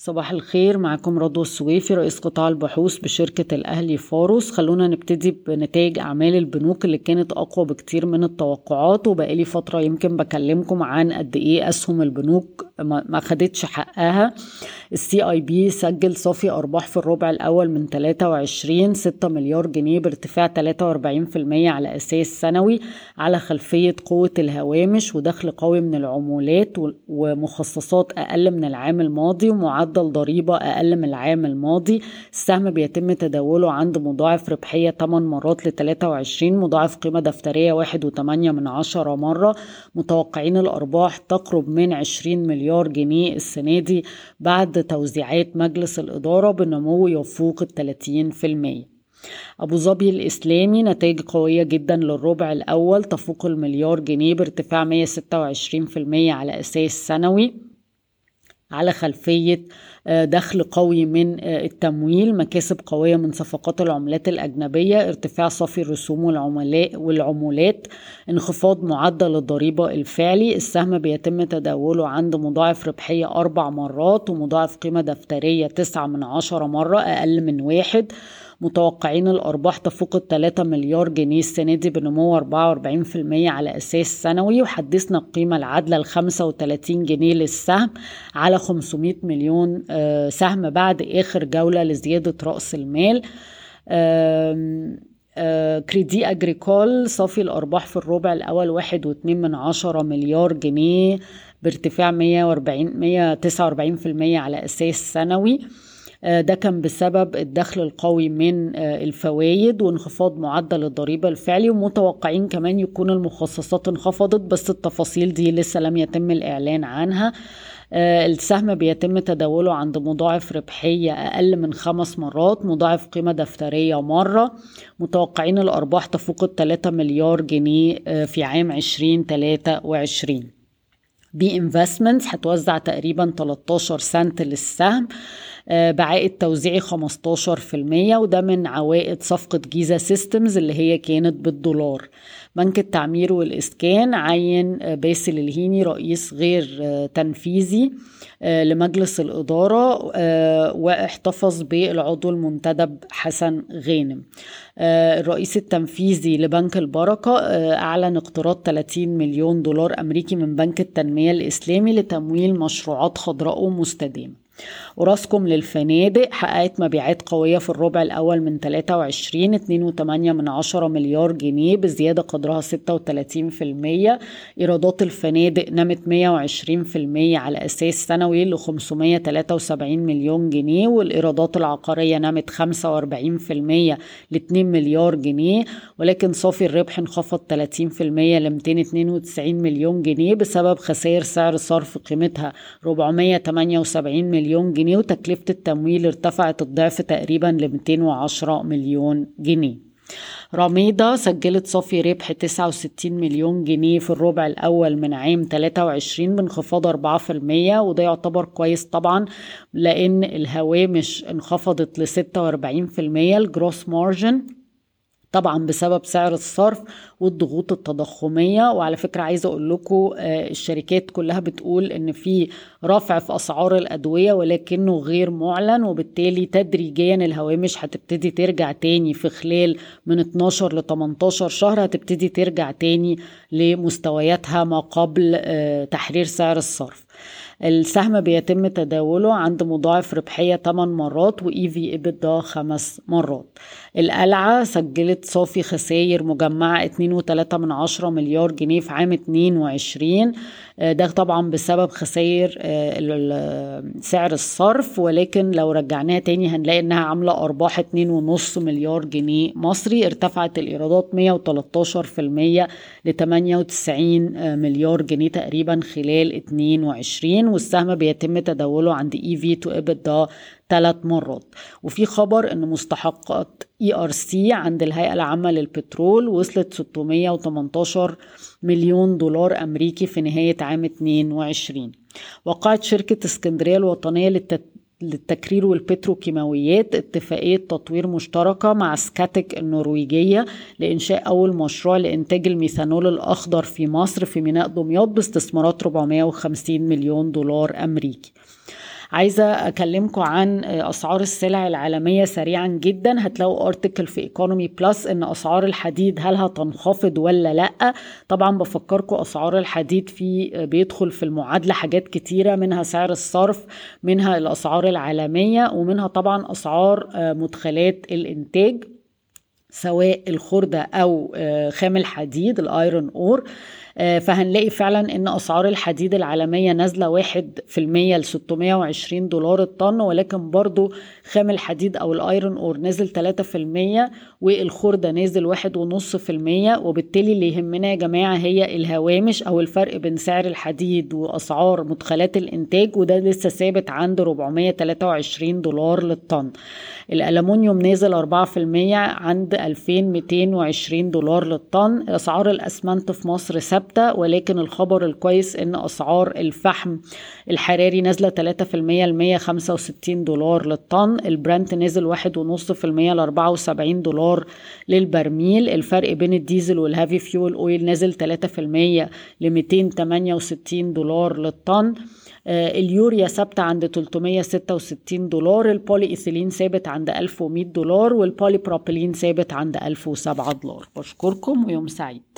صباح الخير معكم رضوى السويفي رئيس قطاع البحوث بشركة الأهلي فاروس. خلونا نبتدي بنتائج أعمال البنوك اللي كانت أقوى بكتير من التوقعات وبقالي فترة يمكن بكلمكم عن قد إيه أسهم البنوك ما خدتش حقها. ال CIB سجل صافي أرباح في الربع الأول من 23 6 مليار جنيه بارتفاع 43% على أساس سنوي على خلفية قوة الهوامش ودخل قوي من العمولات ومخصصات أقل من العام الماضي ومعدل معدل ضريبة أقل من العام الماضي. السهم بيتم تداوله عند مضاعف ربحية 8 مرات ل 23 مضاعف قيمة دفترية 1.8 من عشرة مرة. متوقعين الأرباح تقرب من 20 مليار جنيه السنة دي بعد توزيعات مجلس الإدارة بنمو يفوق ال 30% أبو ظبي الإسلامي نتائج قوية جدا للربع الأول تفوق المليار جنيه بارتفاع 126% على أساس سنوي. على خلفية آه، دخل قوي من آه، التمويل مكاسب قوية من صفقات العملات الأجنبية ارتفاع صافي الرسوم والعملاء والعمولات انخفاض معدل الضريبة الفعلي السهم بيتم تداوله عند مضاعف ربحية أربع مرات ومضاعف قيمة دفترية تسعة من عشرة مرة أقل من واحد. متوقعين الأرباح تفوق ال 3 مليار جنيه السنة دي بنمو 44% على أساس سنوي وحدثنا القيمة العادلة ل 35 جنيه للسهم على 500 مليون آه، سهم بعد آخر جولة لزيادة رأس المال. آه، كريدي أجريكول صافي الأرباح في الربع الأول واحد واتنين من عشرة مليار جنيه بارتفاع 140 149% على أساس سنوي. آه، ده كان بسبب الدخل القوي من آه، الفوائد وانخفاض معدل الضريبة الفعلي ومتوقعين كمان يكون المخصصات انخفضت بس التفاصيل دي لسه لم يتم الإعلان عنها. آه، السهم بيتم تداوله عند مضاعف ربحية أقل من خمس مرات مضاعف قيمة دفترية مرة. متوقعين الأرباح تفوق الثلاثة مليار جنيه في عام 2023 بي Investments هتوزع تقريبا 13 سنت للسهم. آه، بعائد توزيعي 15% وده من عوائد صفقة جيزة Systems اللي هي كانت بالدولار. بنك التعمير والإسكان عين آه، باسل الهيني رئيس غير آه، تنفيذي لمجلس الإدارة واحتفظ بالعضو المنتدب حسن غانم. الرئيس التنفيذي لبنك البركة أعلن اقتراض 30 مليون دولار أمريكي من بنك التنمية الإسلامي لتمويل مشروعات خضراء ومستدامة وراسكم للفنادق. حققت مبيعات قوية في الربع الأول من 23 2.8 من عشرة مليار جنيه بزيادة قدرها 36% إيرادات الفنادق نمت 120% على أساس سنوي ل 573 مليون جنيه والإيرادات العقارية نمت 45% ل 2 مليار جنيه ولكن صافي الربح انخفض 30% ل 292 مليون جنيه بسبب خسائر سعر صرف قيمتها. 478 مليون مليون جنيه وتكلفة التمويل ارتفعت الضعف تقريبا ل 210 مليون جنيه. رميضة سجلت صافي ربح 69 مليون جنيه في الربع الأول من عام 23 بانخفاض 4% وده يعتبر كويس طبعا لأن الهوامش انخفضت ل 46% الجروس مارجن طبعا بسبب سعر الصرف والضغوط التضخمية. وعلى فكرة عايزة أقول لكم آه، الشركات كلها بتقول إن في رفع في أسعار الأدوية ولكنه غير معلن وبالتالي تدريجيا الهوامش هتبتدي ترجع تاني في خلال من 12 ل 18 شهر هتبتدي ترجع تاني لمستوياتها ما قبل آه، تحرير سعر الصرف. السهم بيتم تداوله عند مضاعف ربحية 8 مرات وإي في إبدا 5 مرات. القلعة سجلت صافي خسائر مجمعة 2.3 من عشرة مليار جنيه في عام 22 آه، ده طبعا بسبب خسائر آه، سعر الصرف. ولكن لو رجعناها تاني هنلاقي إنها عاملة أرباح 2.5 مليار جنيه مصري. ارتفعت الإيرادات 113% ل 98 مليار جنيه تقريبا خلال 22 والسهم بيتم تداوله عند EV to EBITDA ثلاث مرات. وفي خبر إن مستحقات ERC عند الهيئة العامة للبترول وصلت 618 مليون دولار أمريكي في نهاية عام 22 وقعت شركة اسكندرية الوطنية للتت... للتكرير والبتروكيماويات اتفاقية تطوير مشتركة مع سكاتك النرويجية لإنشاء أول مشروع لإنتاج الميثانول الأخضر في مصر في ميناء دمياط باستثمارات 450 مليون دولار أمريكي. عايزة أكلمكم عن أسعار السلع العالمية سريعا جدا. هتلاقوا article في Economy Plus إن أسعار الحديد هل هتنخفض ولا لأ. طبعا بفكركم أسعار الحديد في بيدخل في المعادلة حاجات كتيرة منها سعر الصرف منها الأسعار العالمية ومنها طبعا أسعار مدخلات الإنتاج. سواء الخردة أو خام الحديد ال iron ore فهنلاقي فعلا إن أسعار الحديد العالمية نازلة واحد في المية ل 620 دولار الطن ولكن برضو خام الحديد أو ال iron ore نزل 3 في المية والخردة نازل واحد ونص في المية وبالتالي اللي يهمنا يا جماعة هي الهوامش أو الفرق بين سعر الحديد وأسعار مدخلات الإنتاج وده لسه ثابت عند 423 دولار للطن. الألمونيوم نازل 4% عند 2220 دولار للطن. أسعار الأسمنت في مصر ثابتة ولكن الخبر الكويس إن أسعار الفحم الحراري نازلة 3% ل 165 دولار للطن. البرنت نزل 1.5% ل 74 دولار للبرميل. الفرق بين الديزل وال heavy fuel oil نزل 3% ل 268 دولار للطن. اليوريا ثابتة عند 366 دولار. البولي إيثيلين ثابت عند 1100 دولار والبولي بروبيلين ثابت عند 1007 دولار. بشكركم ويوم سعيد.